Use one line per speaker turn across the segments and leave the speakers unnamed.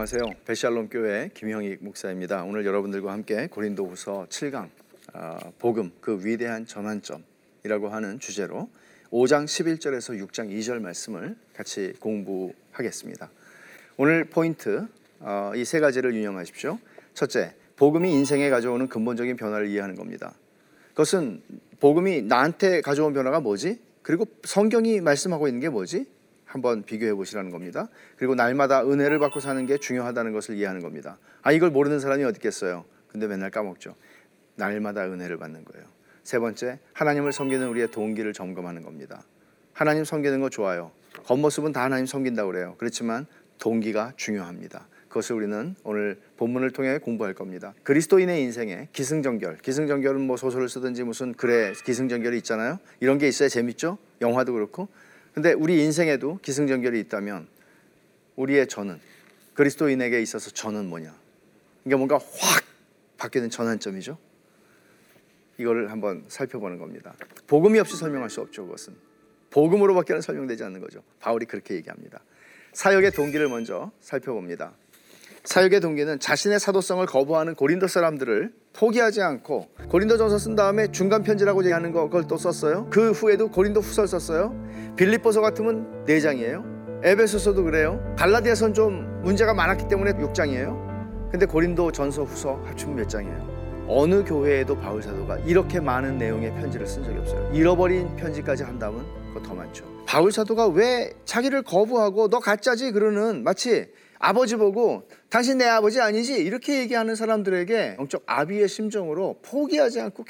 안녕하세요. 베샬롬 교회 김형익 목사입니다. 오늘 여러분들과 함께 고린도후서 7강 어, 복음 그 위대한 전환점이라고 하는 주제로 5장 11절에서 6장 2절 말씀을 같이 공부하겠습니다. 오늘 포인트 어, 이세 가지를 유념하십시오. 첫째, 복음이 인생에 가져오는 근본적인 변화를 이해하는 겁니다. 그것은 복음이 나한테 가져온 변화가 뭐지? 그리고 성경이 말씀하고 있는 게 뭐지? 한번 비교해 보시라는 겁니다. 그리고 날마다 은혜를 받고 사는 게 중요하다는 것을 이해하는 겁니다. 아 이걸 모르는 사람이 어디 있겠어요? 근데 맨날 까먹죠. 날마다 은혜를 받는 거예요. 세 번째, 하나님을 섬기는 우리의 동기를 점검하는 겁니다. 하나님 섬기는 거 좋아요. 겉모습은 다 하나님 섬긴다고 그래요. 그렇지만 동기가 중요합니다. 그것을 우리는 오늘 본문을 통해 공부할 겁니다. 그리스도인의 인생에 기승전결, 기승전결은 뭐 소설을 쓰든지 무슨 글에 기승전결이 있잖아요. 이런 게 있어야 재밌죠. 영화도 그렇고 근데 우리 인생에도 기승전결이 있다면 우리의 저는 그리스도인에게 있어서 저는 뭐냐? 이게 뭔가 확 바뀌는 전환점이죠. 이거를 한번 살펴보는 겁니다. 복음이 없이 설명할 수 없죠. 그것은 복음으로밖에는 설명되지 않는 거죠. 바울이 그렇게 얘기합니다. 사역의 동기를 먼저 살펴봅니다. 사역의 동기는 자신의 사도성을 거부하는 고린도 사람들을 포기하지 않고 고린도전서 쓴 다음에 중간 편지라고 얘기하는 거 그걸 또 썼어요. 그 후에도 고린도 후설 썼어요. 빌립보서 같으면 4장이에요. 에베소서도 그래요. 갈라디아선 좀 문제가 많았기 때문에 6장이에요. 근데 고린도 전서 후서 합치면 몇 장이에요? 어느 교회에도 바울 사도가 이렇게 많은 내용의 편지를 쓴 적이 없어요. 잃어버린 편지까지 한다면 그거 더 많죠. 바울 사도가 왜 자기를 거부하고 너 가짜지 그러는 마치 아버지 보고 당신 내 아버지 아니지 이렇게 얘기하는 사람들에게 영적 아비의 심정으로 포기하지 않고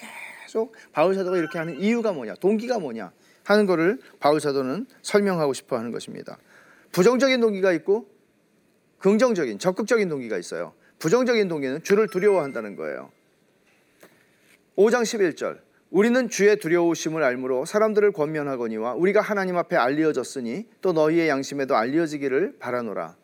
계속 바울 사도가 이렇게 하는 이유가 뭐냐 동기가 뭐냐 하는 것을 바울 사도는 설명하고 싶어 하는 것입니다. 부정적인 동기가 있고 긍정적인 적극적인 동기가 있어요. 부정적인 동기는 주를 두려워한다는 거예요. 5장 11절 우리는 주의 두려우심을 알므로 사람들을 권면하거니와 우리가 하나님 앞에 알리어졌으니 또 너희의 양심에도 알리어지기를 바라노라.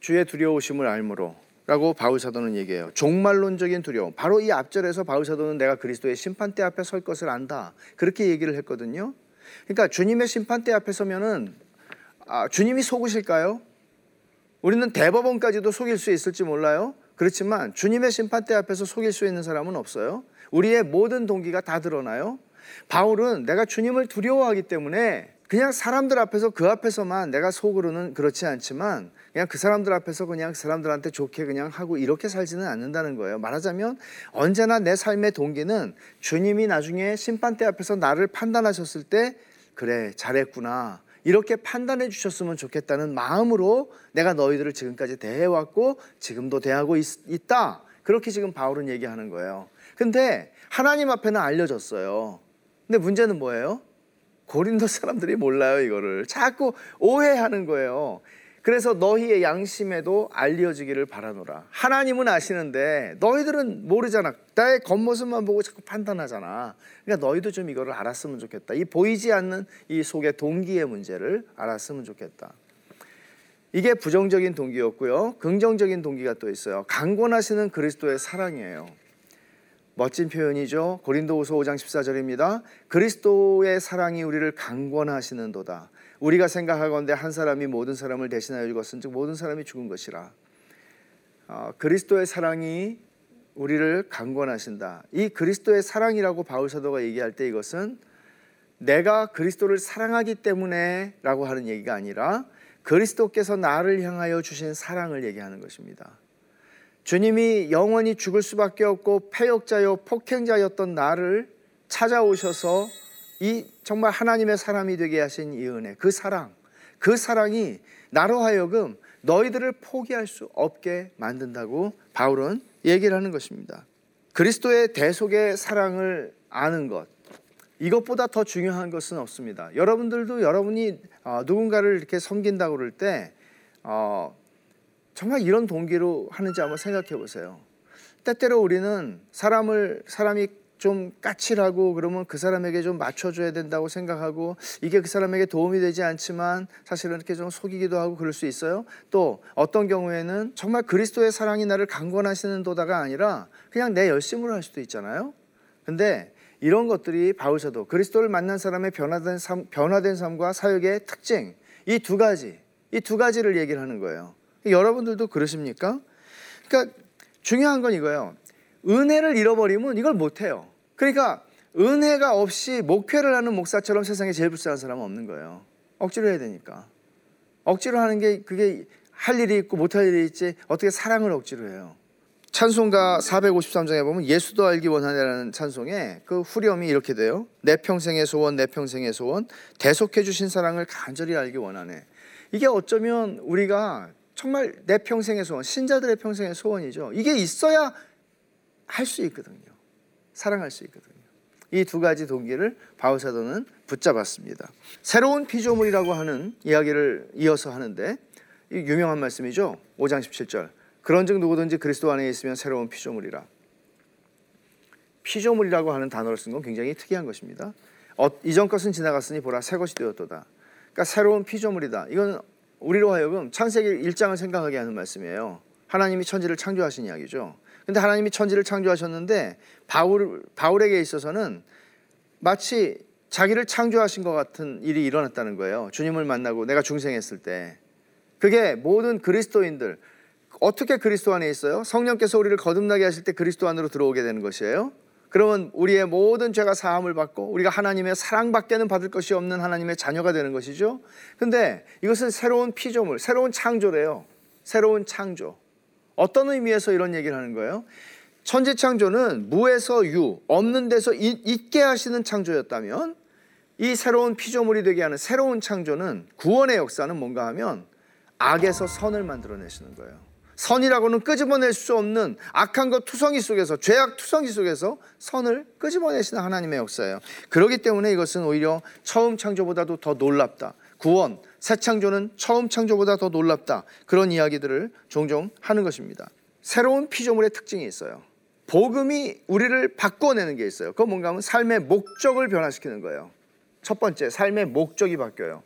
주의 두려우심을 알므로 라고 바울 사도는 얘기해요. 종말론적인 두려움. 바로 이 앞절에서 바울 사도는 내가 그리스도의 심판대 앞에 설 것을 안다. 그렇게 얘기를 했거든요. 그러니까 주님의 심판대 앞에 서면은 아, 주님이 속으실까요? 우리는 대법원까지도 속일 수 있을지 몰라요. 그렇지만 주님의 심판대 앞에서 속일 수 있는 사람은 없어요. 우리의 모든 동기가 다 드러나요. 바울은 내가 주님을 두려워하기 때문에 그냥 사람들 앞에서 그 앞에서만 내가 속으로는 그렇지 않지만 그냥 그 사람들 앞에서 그냥 그 사람들한테 좋게 그냥 하고 이렇게 살지는 않는다는 거예요. 말하자면 언제나 내 삶의 동기는 주님이 나중에 심판대 앞에서 나를 판단하셨을 때 그래 잘했구나 이렇게 판단해 주셨으면 좋겠다는 마음으로 내가 너희들을 지금까지 대해왔고 지금도 대하고 있, 있다. 그렇게 지금 바울은 얘기하는 거예요. 근데 하나님 앞에는 알려졌어요. 근데 문제는 뭐예요? 고린도 사람들이 몰라요, 이거를. 자꾸 오해하는 거예요. 그래서 너희의 양심에도 알려지기를 바라노라. 하나님은 아시는데 너희들은 모르잖아. 나의 겉모습만 보고 자꾸 판단하잖아. 그러니까 너희도 좀 이거를 알았으면 좋겠다. 이 보이지 않는 이 속의 동기의 문제를 알았으면 좋겠다. 이게 부정적인 동기였고요. 긍정적인 동기가 또 있어요. 강권하시는 그리스도의 사랑이에요. 멋진 표현이죠. 고린도후서 5장 14절입니다. 그리스도의 사랑이 우리를 강권하시는도다. 우리가 생각하건대 한 사람이 모든 사람을 대신하여 죽었은즉 모든 사람이 죽은 것이라. 어, 그리스도의 사랑이 우리를 강권하신다. 이 그리스도의 사랑이라고 바울 사도가 얘기할 때 이것은 내가 그리스도를 사랑하기 때문에라고 하는 얘기가 아니라 그리스도께서 나를 향하여 주신 사랑을 얘기하는 것입니다. 주님이 영원히 죽을 수밖에 없고 패역자요 폭행자였던 나를 찾아오셔서 이 정말 하나님의 사람이 되게 하신 이 은혜, 그 사랑, 그 사랑이 나로 하여금 너희들을 포기할 수 없게 만든다고 바울은 얘기를 하는 것입니다. 그리스도의 대속의 사랑을 아는 것, 이것보다 더 중요한 것은 없습니다. 여러분들도 여러분이 어, 누군가를 이렇게 섬긴다고 그럴 때, 어, 정말 이런 동기로 하는지 한번 생각해 보세요. 때때로 우리는 사람을 사람이 좀 까칠하고 그러면 그 사람에게 좀 맞춰줘야 된다고 생각하고 이게 그 사람에게 도움이 되지 않지만 사실은 이렇게 좀 속이기도 하고 그럴 수 있어요. 또 어떤 경우에는 정말 그리스도의 사랑이 나를 강권하시는 도다가 아니라 그냥 내 열심으로 할 수도 있잖아요. 근데 이런 것들이 바울사도 그리스도를 만난 사람의 변화된 삶, 변화된 삶과 사역의 특징 이 두 가지 이 두 가지를 얘기를 하는 거예요. 여러분들도 그러십니까? 그러니까 중요한 건 이거예요. 은혜를 잃어버리면 이걸 못해요. 그러니까 은혜가 없이 목회를 하는 목사처럼 세상에 제일 불쌍한 사람은 없는 거예요. 억지로 해야 되니까. 억지로 하는 게 그게 할 일이 있고 못할 일이 있지 어떻게 사랑을 억지로 해요. 찬송가 453장에 보면 예수도 알기 원하냐는 찬송에 그 후렴이 이렇게 돼요. 내 평생의 소원, 내 평생의 소원, 대속해 주신 사랑을 간절히 알기 원하네. 이게 어쩌면 우리가 정말 내 평생의 소원, 신자들의 평생의 소원이죠. 이게 있어야 할 수 있거든요. 사랑할 수 있거든요. 이 두 가지 동기를 바울사도는 붙잡았습니다. 새로운 피조물이라고 하는 이야기를 이어서 하는데 유명한 말씀이죠. 5장 17절. 그런즉 누구든지 그리스도 안에 있으면 새로운 피조물이라. 피조물이라고 하는 단어를 쓴 건 굉장히 특이한 것입니다. 어, 이전 것은 지나갔으니 보라 새 것이 되었도다. 그러니까 새로운 피조물이다. 이건 우리로 하여금 창세기 1장을 생각하게 하는 말씀이에요. 하나님이 천지를 창조하신 이야기죠. 근데 하나님이 천지를 창조하셨는데 바울 바울에게 있어서는 마치 자기를 창조하신 것 같은 일이 일어났다는 거예요. 주님을 만나고 내가 중생했을 때. 그게 모든 그리스도인들 어떻게 그리스도 안에 있어요? 성령께서 우리를 거듭나게 하실 때 그리스도 안으로 들어오게 되는 것이에요. 그러면 우리의 모든 죄가 사함을 받고 우리가 하나님의 사랑밖에는 받을 것이 없는 하나님의 자녀가 되는 것이죠. 근데 이것은 새로운 피조물, 새로운 창조래요. 새로운 창조. 어떤 의미에서 이런 얘기를 하는 거예요? 천지 창조는 무에서 유, 없는 데서 있게 하시는 창조였다면 이 새로운 피조물이 되게 하는 새로운 창조는 구원의 역사는 뭔가 하면 악에서 선을 만들어내시는 거예요. 선이라고는 끄집어낼 수 없는 악한 것 투성이 속에서 죄악 투성이 속에서 선을 끄집어내시는 하나님의 역사예요. 그렇기 때문에 이것은 오히려 처음 창조보다도 더 놀랍다. 구원, 새 창조는 처음 창조보다 더 놀랍다. 그런 이야기들을 종종 하는 것입니다. 새로운 피조물의 특징이 있어요. 복음이 우리를 바꿔내는 게 있어요. 그건 뭔가 하면 삶의 목적을 변화시키는 거예요. 첫 번째, 삶의 목적이 바뀌어요.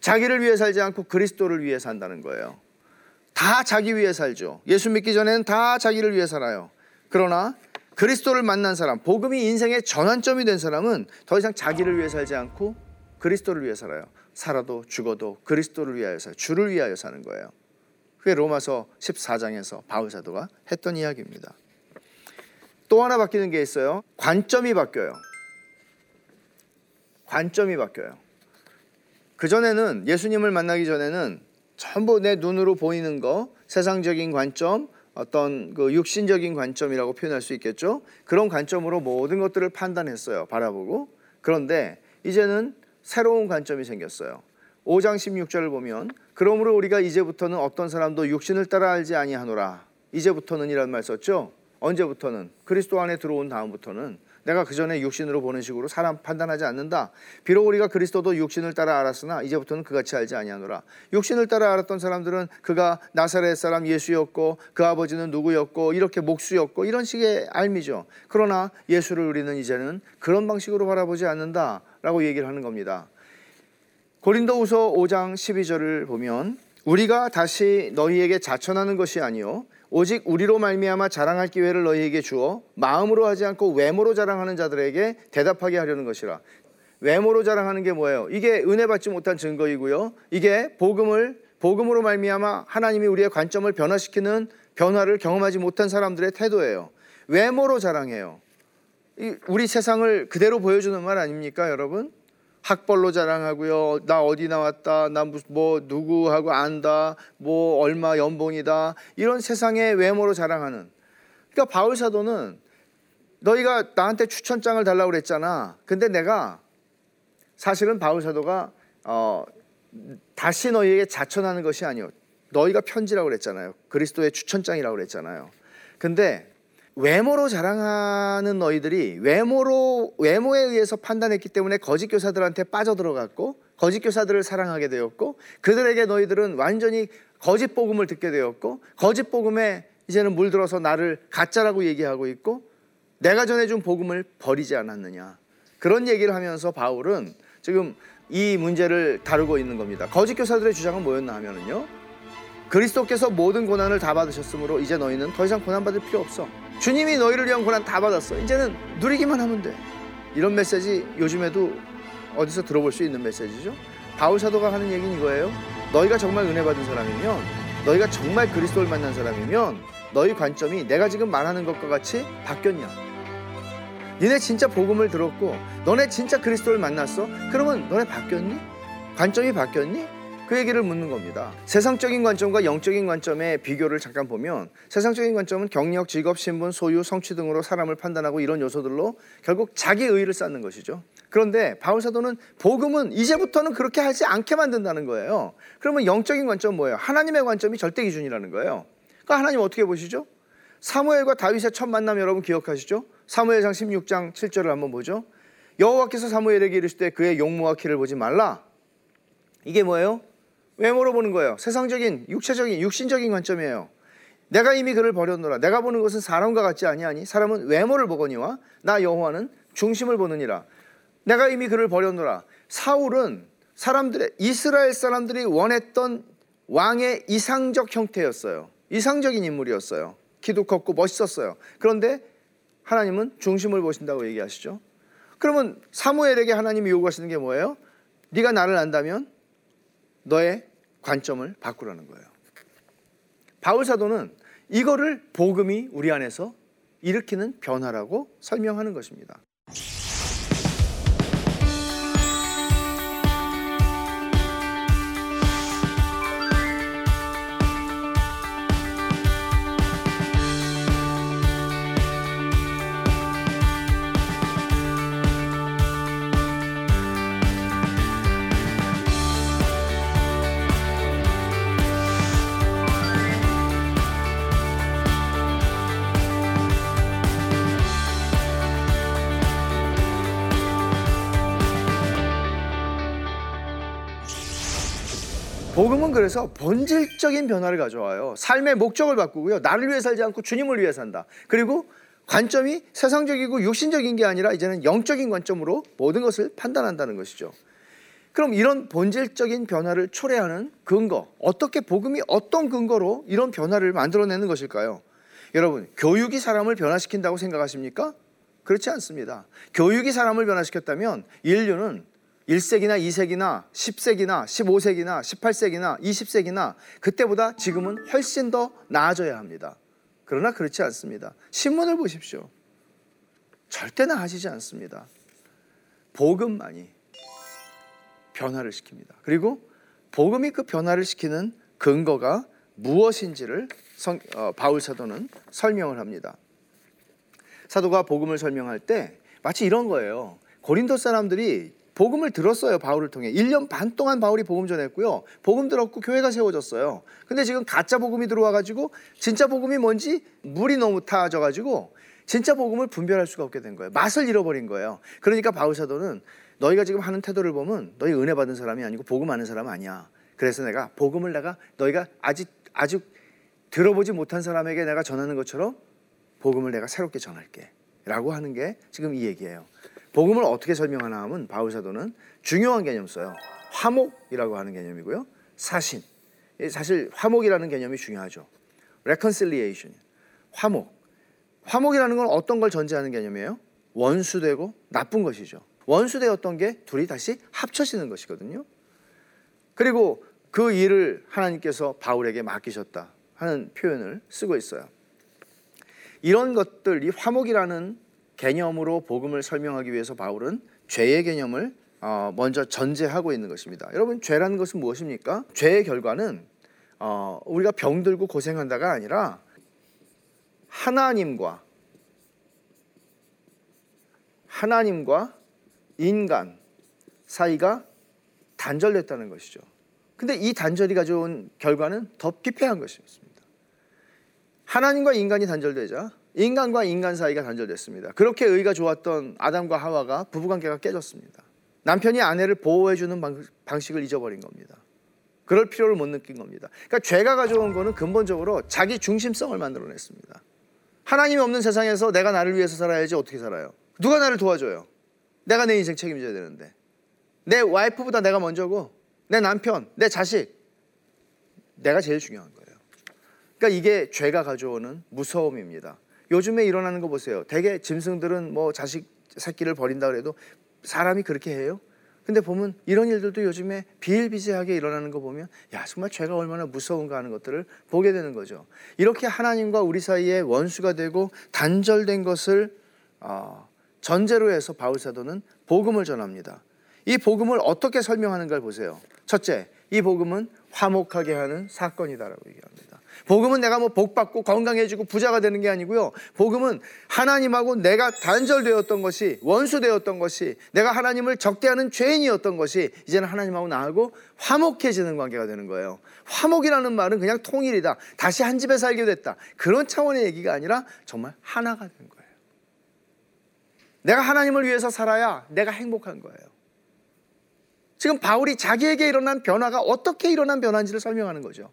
자기를 위해 살지 않고 그리스도를 위해 산다는 거예요. 다 자기 위해 살죠. 예수 믿기 전에는 다 자기를 위해 살아요. 그러나 그리스도를 만난 사람, 복음이 인생의 전환점이 된 사람은 더 이상 자기를 위해 살지 않고 그리스도를 위해 살아요. 살아도 죽어도 그리스도를 위하여 살, 주를 위하여 사는 거예요. 그게 로마서 14장에서 바울 사도가 했던 이야기입니다. 또 하나 바뀌는 게 있어요. 관점이 바뀌어요. 관점이 바뀌어요. 그전에는 예수님을 만나기 전에는 전부 내 눈으로 보이는 거, 세상적인 관점, 어떤 그 육신적인 관점이라고 표현할 수 있겠죠. 그런 관점으로 모든 것들을 판단했어요. 바라보고. 그런데 이제는 새로운 관점이 생겼어요. 5장 16절을 보면 그러므로 우리가 이제부터는 어떤 사람도 육신을 따라 알지 아니하노라. 이제부터는 이란 말 썼죠. 언제부터는 그리스도 안에 들어온 다음부터는 내가 그 전에 육신으로 보는 식으로 사람 판단하지 않는다. 비록 우리가 그리스도도 육신을 따라 알았으나 이제부터는 그같이 알지 아니하노라. 육신을 따라 알았던 사람들은 그가 나사렛 사람 예수였고 그 아버지는 누구였고 이렇게 목수였고 이런 식의 알미죠. 그러나 예수를 우리는 이제는 그런 방식으로 바라보지 않는다라고 얘기를 하는 겁니다. 고린도후서 5장 12절을 보면 우리가 다시 너희에게 자천하는 것이 아니요 오직 우리로 말미암아 자랑할 기회를 너희에게 주어 마음으로 하지 않고 외모로 자랑하는 자들에게 대답하게 하려는 것이라. 외모로 자랑하는 게 뭐예요? 이게 은혜 받지 못한 증거이고요. 이게 복음을 복음으로 말미암아 하나님이 우리의 관점을 변화시키는 변화를 경험하지 못한 사람들의 태도예요. 외모로 자랑해요. 우리 세상을 그대로 보여주는 말 아닙니까, 여러분? 학벌로 자랑하고요. 나 어디 나왔다. 나 뭐 누구하고 안다. 뭐 얼마 연봉이다. 이런 세상의 외모로 자랑하는. 그러니까 바울 사도는 너희가 나한테 추천장을 달라고 그랬잖아. 근데 내가 사실은 바울 사도가 어 다시 너희에게 자천하는 것이 아니요. 너희가 편지라고 그랬잖아요. 그리스도의 추천장이라고 그랬잖아요. 근데 외모로 자랑하는 너희들이 외모로 외모에 의해서 판단했기 때문에 거짓 교사들한테 빠져들어갔고 거짓 교사들을 사랑하게 되었고 그들에게 너희들은 완전히 거짓 복음을 듣게 되었고 거짓 복음에 이제는 물들어서 나를 가짜라고 얘기하고 있고 내가 전해준 복음을 버리지 않았느냐 그런 얘기를 하면서 바울은 지금 이 문제를 다루고 있는 겁니다. 거짓 교사들의 주장은 뭐였나 하면은요. 그리스도께서 모든 고난을 다 받으셨으므로 이제 너희는 더 이상 고난 받을 필요 없어. 주님이 너희를 위한 고난 다 받았어. 이제는 누리기만 하면 돼. 이런 메시지 요즘에도 어디서 들어볼 수 있는 메시지죠. 바울 사도가 하는 얘기는 이거예요. 너희가 정말 은혜 받은 사람이면 너희가 정말 그리스도를 만난 사람이면 너희 관점이 내가 지금 말하는 것과 같이 바뀌었냐? 니네 진짜 복음을 들었고 너네 진짜 그리스도를 만났어? 그러면 너네 바뀌었니? 관점이 바뀌었니? 그 얘기를 묻는 겁니다. 세상적인 관점과 영적인 관점의 비교를 잠깐 보면 세상적인 관점은 경력, 직업, 신분, 소유, 성취 등으로 사람을 판단하고 이런 요소들로 결국 자기 의의를 쌓는 것이죠. 그런데 바울 사도는 복음은 이제부터는 그렇게 하지 않게 만든다는 거예요. 그러면 영적인 관점은 뭐예요? 하나님의 관점이 절대 기준이라는 거예요. 그러니까 하나님 어떻게 보시죠? 사무엘과 다윗의 첫 만남 여러분 기억하시죠? 사무엘상 16장 7절을 한번 보죠. 여호와께서 사무엘에게 이르시되 그의 용모와 키를 보지 말라. 이게 뭐예요? 외모로 보는 거예요. 세상적인 육체적인 육신적인 관점이에요. 내가 이미 그를 버렸노라. 내가 보는 것은 사람과 같지 아니하니 사람은 외모를 보거니와 나 여호와는 중심을 보느니라. 내가 이미 그를 버렸노라. 사울은 사람들의 이스라엘 사람들이 원했던 왕의 이상적 형태였어요. 이상적인 인물이었어요. 키도 컸고 멋있었어요. 그런데 하나님은 중심을 보신다고 얘기하시죠. 그러면 사무엘에게 하나님이 요구하시는 게 뭐예요? 네가 나를 안다면 너의 관점을 바꾸라는 거예요. 바울 사도는 이거를 복음이 우리 안에서 일으키는 변화라고 설명하는 것입니다. 복음은 그래서 본질적인 변화를 가져와요. 삶의 목적을 바꾸고요. 나를 위해 살지 않고 주님을 위해 산다. 그리고 관점이 세상적이고 육신적인 게 아니라 이제는 영적인 관점으로 모든 것을 판단한다는 것이죠. 그럼 이런 본질적인 변화를 초래하는 근거, 어떻게 복음이 어떤 근거로 이런 변화를 만들어내는 것일까요? 여러분, 교육이 사람을 변화시킨다고 생각하십니까? 그렇지 않습니다. 교육이 사람을 변화시켰다면 인류는 1세기나 2세기나 10세기나 15세기나 18세기나 20세기나 그때보다 지금은 훨씬 더 나아져야 합니다. 그러나 그렇지 않습니다. 신문을 보십시오. 절대 나아지지 않습니다. 복음만이 변화를 시킵니다. 그리고 복음이 그 변화를 시키는 근거가 무엇인지를 성, 어, 바울 사도는 설명을 합니다. 사도가 복음을 설명할 때 마치 이런 거예요. 고린도 사람들이 복음을 들었어요. 바울을 통해. 1년 반 동안 바울이 복음 전했고요. 복음 들었고 교회가 세워졌어요. 근데 지금 가짜 복음이 들어와 가지고 진짜 복음이 뭔지 물이 너무 타져 가지고 진짜 복음을 분별할 수가 없게 된 거예요. 맛을 잃어버린 거예요. 그러니까 바울 사도는 너희가 지금 하는 태도를 보면 너희 은혜 받은 사람이 아니고 복음 아는 사람 아니야. 그래서 내가 복음을 내가 너희가 아직 아직 들어보지 못한 사람에게 내가 전하는 것처럼 복음을 내가 새롭게 전할게. 라고 하는 게 지금 이 얘기예요. 복음을 어떻게 설명하나 하면 바울 사도는 중요한 개념 써요. 화목이라고 하는 개념이고요. 사신. 사실 화목이라는 개념이 중요하죠. reconciliation. 화목. 화목이라는 건 어떤 걸 전제하는 개념이에요? 원수되고 나쁜 것이죠. 원수되었던 게 둘이 다시 합쳐지는 것이거든요. 그리고 그 일을 하나님께서 바울에게 맡기셨다 하는 표현을 쓰고 있어요. 이런 것들, 이 화목이라는 개념으로 복음을 설명하기 위해서 바울은 죄의 개념을 어, 먼저 전제하고 있는 것입니다. 여러분 죄라는 것은 무엇입니까? 죄의 결과는 어, 우리가 병들고 고생한다가 아니라 하나님과 하나님과 인간 사이가 단절됐다는 것이죠. 근데 이 단절이 가져온 결과는 더 피폐한 것이었습니다. 하나님과 인간이 단절되자 인간과 인간 사이가 단절됐습니다. 그렇게 의가 좋았던 아담과 하와가 부부관계가 깨졌습니다. 남편이 아내를 보호해주는 방식을 잊어버린 겁니다. 그럴 필요를 못 느낀 겁니다. 그러니까 죄가 가져온 거는 근본적으로 자기 중심성을 만들어냈습니다. 하나님이 없는 세상에서 내가 나를 위해서 살아야지 어떻게 살아요? 누가 나를 도와줘요? 내가 내 인생 책임져야 되는데. 내 와이프보다 내가 먼저고, 내 남편, 내 자식, 내가 제일 중요한 거예요. 그러니까 이게 죄가 가져오는 무서움입니다. 요즘에 일어나는 거 보세요. 대개 짐승들은 뭐 자식 새끼를 버린다 그래도 사람이 그렇게 해요? 근데 보면 이런 일들도 요즘에 비일비재하게 일어나는 거 보면 야 정말 죄가 얼마나 무서운가 하는 것들을 보게 되는 거죠. 이렇게 하나님과 우리 사이에 원수가 되고 단절된 것을 어, 전제로 해서 바울 사도는 복음을 전합니다. 이 복음을 어떻게 설명하는가를 보세요. 첫째, 이 복음은 화목하게 하는 사건이다라고 얘기합니다. 복음은 내가 뭐 복받고 건강해지고 부자가 되는 게 아니고요. 복음은 하나님하고 내가 단절되었던 것이 원수되었던 것이 내가 하나님을 적대하는 죄인이었던 것이 이제는 하나님하고 나하고 화목해지는 관계가 되는 거예요. 화목이라는 말은 그냥 통일이다. 다시 한 집에 살게 됐다. 그런 차원의 얘기가 아니라 정말 하나가 된 거예요. 내가 하나님을 위해서 살아야 내가 행복한 거예요. 지금 바울이 자기에게 일어난 변화가 어떻게 일어난 변화인지를 설명하는 거죠.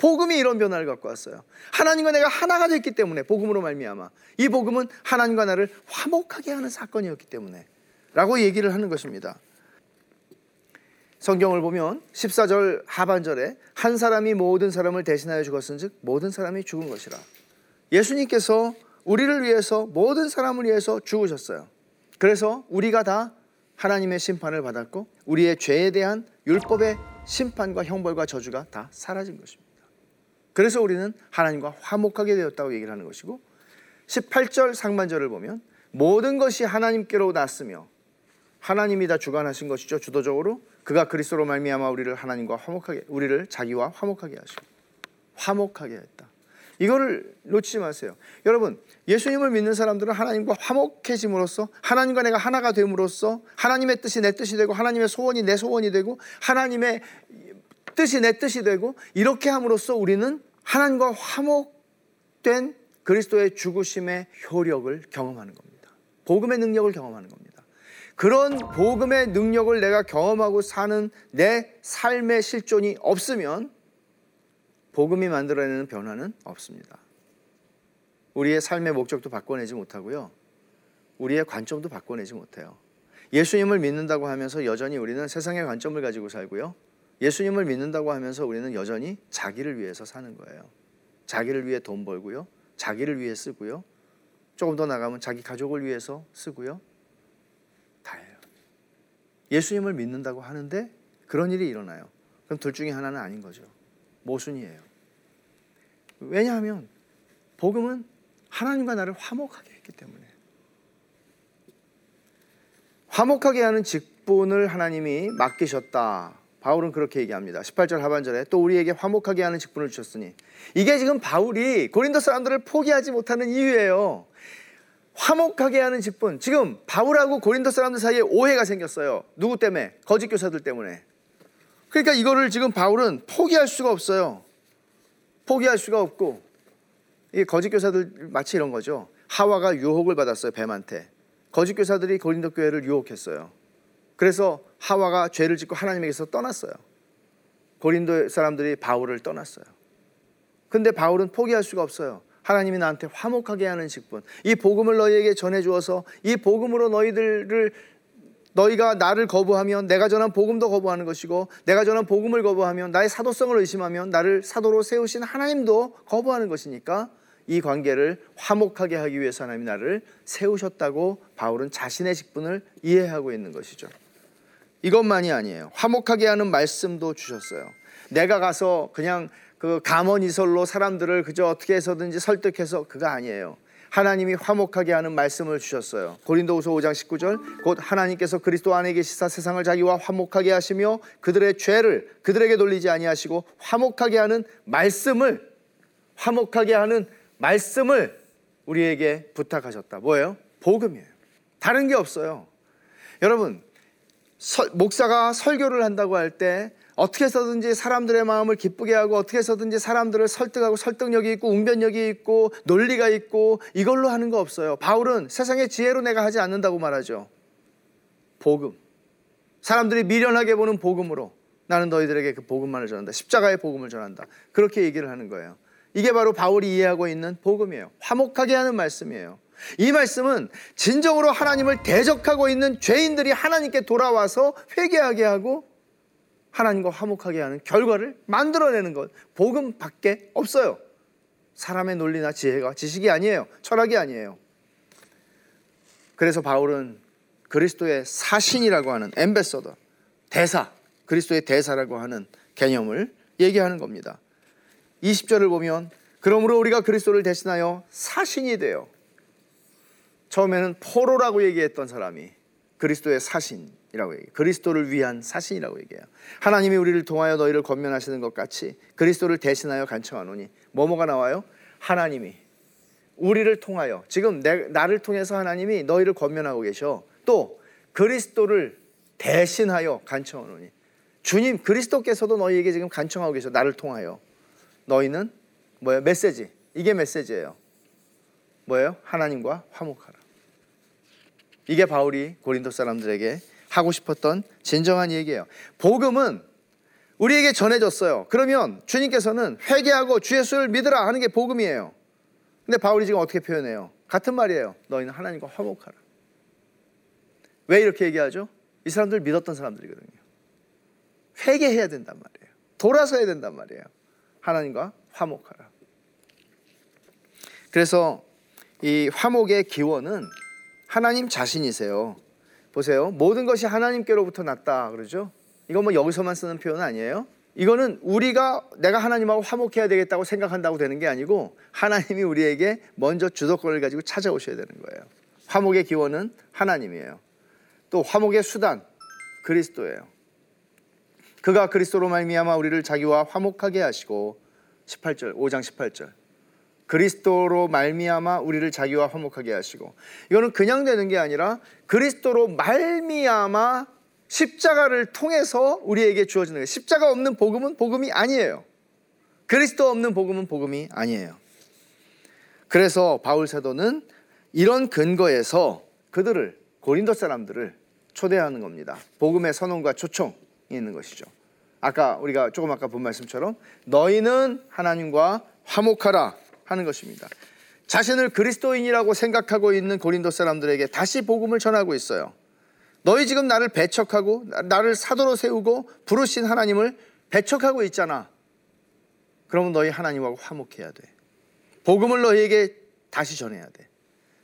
복음이 이런 변화를 갖고 왔어요. 하나님과 내가 하나가 됐기 때문에 복음으로 말미암아 이 복음은 하나님과 나를 화목하게 하는 사건이었기 때문에 라고 얘기를 하는 것입니다. 성경을 보면 14절 하반절에 한 사람이 모든 사람을 대신하여 죽었은즉 모든 사람이 죽은 것이라. 예수님께서 우리를 위해서 모든 사람을 위해서 죽으셨어요. 그래서 우리가 다 하나님의 심판을 받았고 우리의 죄에 대한 율법의 심판과 형벌과 저주가 다 사라진 것입니다. 그래서 우리는 하나님과 화목하게 되었다고 얘기를 하는 것이고 18절 상반절을 보면 모든 것이 하나님께로 났으며 하나님이 다 주관하신 것이죠. 주도적으로 그가 그리스도로 말미암아 우리를 하나님과 화목하게 우리를 자기와 화목하게 하시고 화목하게 했다. 이거를 놓치지 마세요. 여러분, 예수님을 믿는 사람들은 하나님과 화목해짐으로써 하나님과 내가 하나가 됨으로써 하나님의 뜻이 내 뜻이 되고 하나님의 소원이 내 소원이 되고 하나님의 뜻이 내 뜻이 되고 이렇게 함으로써 우리는 하나님과 화목된 그리스도의 죽으심의 효력을 경험하는 겁니다. 복음의 능력을 경험하는 겁니다. 그런 복음의 능력을 내가 경험하고 사는 내 삶의 실존이 없으면 복음이 만들어내는 변화는 없습니다. 우리의 삶의 목적도 바꿔내지 못하고요. 우리의 관점도 바꿔내지 못해요. 예수님을 믿는다고 하면서 여전히 우리는 세상의 관점을 가지고 살고요. 예수님을 믿는다고 하면서 우리는 여전히 자기를 위해서 사는 거예요. 자기를 위해 돈 벌고요. 자기를 위해 쓰고요. 조금 더 나가면 자기 가족을 위해서 쓰고요. 다예요. 예수님을 믿는다고 하는데 그런 일이 일어나요. 그럼 둘 중에 하나는 아닌 거죠. 모순이에요. 왜냐하면 복음은 하나님과 나를 화목하게 했기 때문에 화목하게 하는 직분을 하나님이 맡기셨다. 바울은 그렇게 얘기합니다. 18절 하반절에 또 우리에게 화목하게 하는 직분을 주셨으니 이게 지금 바울이 고린도 사람들을 포기하지 못하는 이유예요. 화목하게 하는 직분. 지금 바울하고 고린도 사람들 사이에 오해가 생겼어요. 누구 때문에? 거짓 교사들 때문에. 그러니까 이거를 지금 바울은 포기할 수가 없어요. 포기할 수가 없고 이 거짓 교사들 마치 이런 거죠. 하와가 유혹을 받았어요 뱀한테. 거짓 교사들이 고린도 교회를 유혹했어요. 그래서 하와가 죄를 짓고 하나님에게서 떠났어요. 고린도 사람들이 바울을 떠났어요. 근데 바울은 포기할 수가 없어요. 하나님이 나한테 화목하게 하는 직분. 이 복음을 너희에게 전해 주어서 이 복음으로 너희들을 너희가 나를 거부하면 내가 전한 복음도 거부하는 것이고 내가 전한 복음을 거부하면 나의 사도성을 의심하면 나를 사도로 세우신 하나님도 거부하는 것이니까 이 관계를 화목하게 하기 위해서 하나님이 나를 세우셨다고 바울은 자신의 직분을 이해하고 있는 것이죠. 이것만이 아니에요. 화목하게 하는 말씀도 주셨어요. 내가 가서 그냥 그 감언이설로 사람들을 그저 어떻게 해서든지 설득해서 그거 아니에요. 하나님이 화목하게 하는 말씀을 주셨어요. 고린도후서 5장 19절 곧 하나님께서 그리스도 안에 계시사 세상을 자기와 화목하게 하시며 그들의 죄를 그들에게 돌리지 아니하시고 화목하게 하는 말씀을 화목하게 하는 말씀을 우리에게 부탁하셨다. 뭐예요? 복음이에요. 다른 게 없어요. 여러분, 설, 목사가 설교를 한다고 할 때 어떻게 해서든지 사람들의 마음을 기쁘게 하고 어떻게 해서든지 사람들을 설득하고 설득력이 있고 웅변력이 있고 논리가 있고 이걸로 하는 거 없어요. 바울은 세상의 지혜로 내가 하지 않는다고 말하죠. 복음. 사람들이 미련하게 보는 복음으로 나는 너희들에게 그 복음만을 전한다. 십자가의 복음을 전한다. 그렇게 얘기를 하는 거예요. 이게 바로 바울이 이해하고 있는 복음이에요. 화목하게 하는 말씀이에요. 이 말씀은 진정으로 하나님을 대적하고 있는 죄인들이 하나님께 돌아와서 회개하게 하고 하나님과 화목하게 하는 결과를 만들어내는 것 복음 밖에 없어요. 사람의 논리나 지혜가 지식이 아니에요. 철학이 아니에요. 그래서 바울은 그리스도의 사신이라고 하는 엠베서더 대사, 그리스도의 대사라고 하는 개념을 얘기하는 겁니다. 20절을 보면 그러므로 우리가 그리스도를 대신하여 사신이 되어 처음에는 포로라고 얘기했던 사람이 그리스도의 사신이라고 얘기해요. 그리스도를 위한 사신이라고 얘기해요. 하나님이 우리를 통하여 너희를 권면하시는 것 같이 그리스도를 대신하여 간청하노니 뭐뭐가 나와요? 하나님이 우리를 통하여 지금 내, 나를 통해서 하나님이 너희를 권면하고 계셔. 또 그리스도를 대신하여 간청하노니 주님 그리스도께서도 너희에게 지금 간청하고 계셔. 나를 통하여 너희는 뭐예요? 메시지. 이게 메시지예요. 뭐예요? 하나님과 화목하라. 이게 바울이 고린도 사람들에게 하고 싶었던 진정한 얘기예요. 복음은 우리에게 전해졌어요. 그러면 주님께서는 회개하고 주 예수를 믿으라 하는 게 복음이에요. 근데 바울이 지금 어떻게 표현해요? 같은 말이에요. 너희는 하나님과 화목하라. 왜 이렇게 얘기하죠? 이 사람들 믿었던 사람들이거든요. 회개해야 된단 말이에요. 돌아서야 된단 말이에요. 하나님과 화목하라. 그래서 이 화목의 기원은 하나님 자신이세요. 보세요. 모든 것이 하나님께로부터 났다 그러죠? 이거 뭐 여기서만 쓰는 표현 아니에요? 이거는 우리가 내가 하나님하고 화목해야 되겠다고 생각한다고 되는 게 아니고 하나님이 우리에게 먼저 주도권을 가지고 찾아오셔야 되는 거예요. 화목의 기원은 하나님이에요. 또 화목의 수단 그리스도예요. 그가 그리스도로 말미암아 우리를 자기와 화목하게 하시고 18절 5장 18절 그리스도로 말미암아 우리를 자기와 화목하게 하시고 이거는 그냥 되는 게 아니라 그리스도로 말미암아 십자가를 통해서 우리에게 주어지는 거예요. 십자가 없는 복음은 복음이 아니에요. 그리스도 없는 복음은 복음이 아니에요. 그래서 바울 사도는 이런 근거에서 그들을 고린도 사람들을 초대하는 겁니다. 복음의 선언과 초청이 있는 것이죠. 아까 우리가 조금 아까 본 말씀처럼 너희는 하나님과 화목하라 하는 것입니다. 자신을 그리스도인이라고 생각하고 있는 고린도 사람들에게 다시 복음을 전하고 있어요. 너희 지금 나를 배척하고 나를 사도로 세우고 부르신 하나님을 배척하고 있잖아. 그러면 너희 하나님하고 화목해야 돼. 복음을 너희에게 다시 전해야 돼.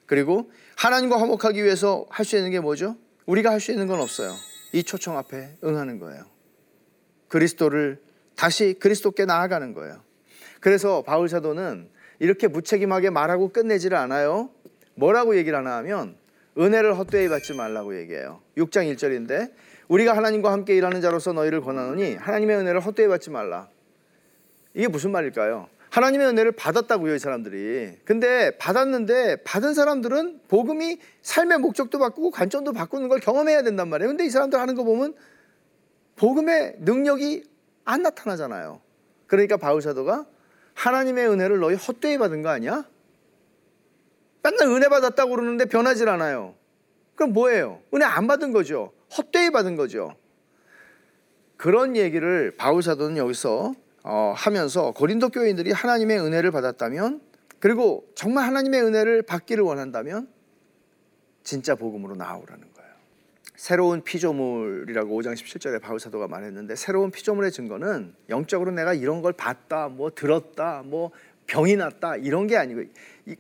그리고 하나님과 화목하기 위해서 할 수 있는 게 뭐죠? 우리가 할 수 있는 건 없어요. 이 초청 앞에 응하는 거예요. 그리스도를 다시 그리스도께 나아가는 거예요. 그래서 바울 사도는 이렇게 무책임하게 말하고 끝내지를 않아요. 뭐라고 얘기를 하나 하면 은혜를 헛되이 받지 말라고 얘기해요. 6장 1절인데 우리가 하나님과 함께 일하는 자로서 너희를 권하노니 하나님의 은혜를 헛되이 받지 말라. 이게 무슨 말일까요? 하나님의 은혜를 받았다고요, 이 사람들이. 근데 받았는데 받은 사람들은 복음이 삶의 목적도 바꾸고 관점도 바꾸는 걸 경험해야 된단 말이에요. 근데 이 사람들 하는 거 보면 복음의 능력이 안 나타나잖아요. 그러니까 바울 사도가 하나님의 은혜를 너희 헛되이 받은 거 아니야? 맨날 은혜 받았다고 그러는데 변하질 않아요. 그럼 뭐예요? 은혜 안 받은 거죠. 헛되이 받은 거죠. 그런 얘기를 바울 사도는 여기서 어, 하면서 고린도 교인들이 하나님의 은혜를 받았다면 그리고 정말 하나님의 은혜를 받기를 원한다면 진짜 복음으로 나오라는 거예요. 새로운 피조물이라고 5장 17절에 바울 사도가 말했는데 새로운 피조물의 증거는 영적으로 내가 이런 걸 봤다, 뭐 들었다, 뭐 병이 났다 이런 게 아니고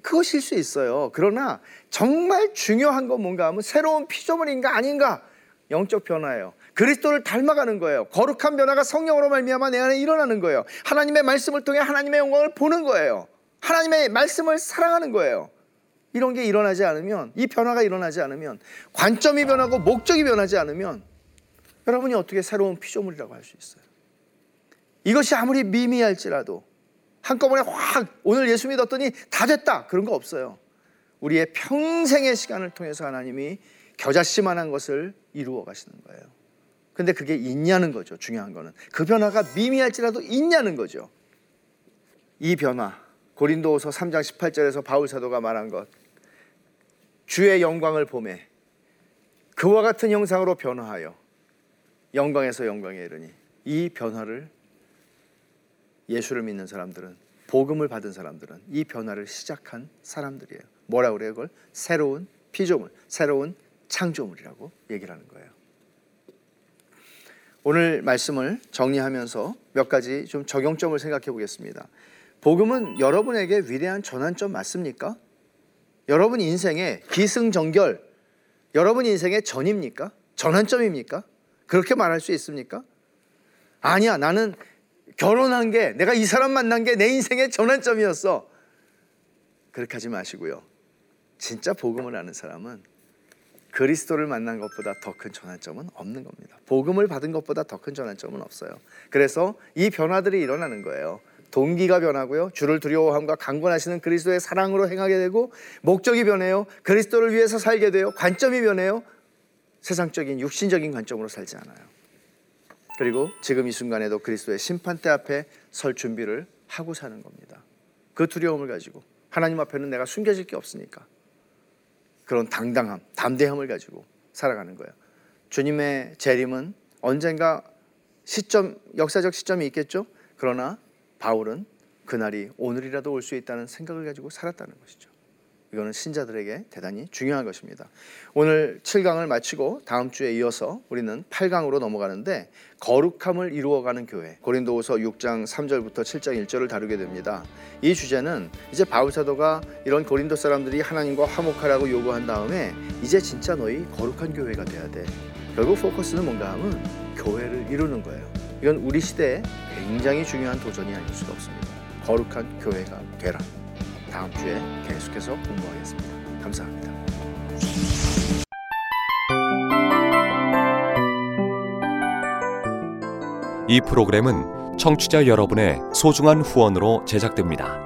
그것일 수 있어요. 그러나 정말 중요한 건 뭔가 하면 새로운 피조물인가 아닌가 영적 변화예요. 그리스도를 닮아가는 거예요. 거룩한 변화가 성령으로 말미암아 내 안에 일어나는 거예요. 하나님의 말씀을 통해 하나님의 영광을 보는 거예요. 하나님의 말씀을 사랑하는 거예요. 이런 게 일어나지 않으면 이 변화가 일어나지 않으면 관점이 변하고 목적이 변하지 않으면 여러분이 어떻게 새로운 피조물이라고 할 수 있어요? 이것이 아무리 미미할지라도 한꺼번에 확 오늘 예수 믿었더니 다 됐다 그런 거 없어요. 우리의 평생의 시간을 통해서 하나님이 겨자씨만한 것을 이루어 가시는 거예요. 근데 그게 있냐는 거죠. 중요한 거는 그 변화가 미미할지라도 있냐는 거죠. 이 변화 고린도후서 3장 18절에서 바울 사도가 말한 것 주의 영광을 보매 그와 같은 형상으로 변화하여 영광에서 영광에 이르니 이 변화를 예수를 믿는 사람들은 복음을 받은 사람들은 이 변화를 시작한 사람들이에요. 뭐라 그래요? 그걸 새로운 피조물, 새로운 창조물이라고 얘기를 하는 거예요. 오늘 말씀을 정리하면서 몇 가지 좀 적용점을 생각해 보겠습니다. 복음은 여러분에게 위대한 전환점 맞습니까? 여러분 인생의 기승전결, 여러분 인생의 전입니까? 전환점입니까? 그렇게 말할 수 있습니까? 아니야, 나는 결혼한 게 내가 이 사람 만난 게 내 인생의 전환점이었어. 그렇게 하지 마시고요. 진짜 복음을 아는 사람은 그리스도를 만난 것보다 더 큰 전환점은 없는 겁니다. 복음을 받은 것보다 더 큰 전환점은 없어요. 그래서 이 변화들이 일어나는 거예요. 동기가 변하고요. 주를 두려워함과 강권하시는 그리스도의 사랑으로 행하게 되고 목적이 변해요. 그리스도를 위해서 살게 돼요. 관점이 변해요. 세상적인 육신적인 관점으로 살지 않아요. 그리고 지금 이 순간에도 그리스도의 심판대 앞에 설 준비를 하고 사는 겁니다. 그 두려움을 가지고 하나님 앞에는 내가 숨겨질 게 없으니까 그런 당당함, 담대함을 가지고 살아가는 거예요. 주님의 재림은 언젠가 시점, 역사적 시점이 있겠죠. 그러나 바울은 그날이 오늘이라도 올 수 있다는 생각을 가지고 살았다는 것이죠. 이거는 신자들에게 대단히 중요한 것입니다. 오늘 7강을 마치고 다음 주에 이어서 우리는 8강으로 넘어가는데 거룩함을 이루어가는 교회 고린도후서 6장 3절부터 7장 1절을 다루게 됩니다. 이 주제는 이제 바울 사도가 이런 고린도 사람들이 하나님과 화목하라고 요구한 다음에 이제 진짜 너희 거룩한 교회가 돼야 돼. 결국 포커스는 뭔가 하면 교회를 이루는 거예요. 이건 우리 시대에 굉장히 중요한 도전이 아닐 수가 없습니다. 거룩한 교회가 되라. 다음 주에 계속해서 공부하겠습니다. 감사합니다.
이 프로그램은 청취자 여러분의 소중한 후원으로 제작됩니다.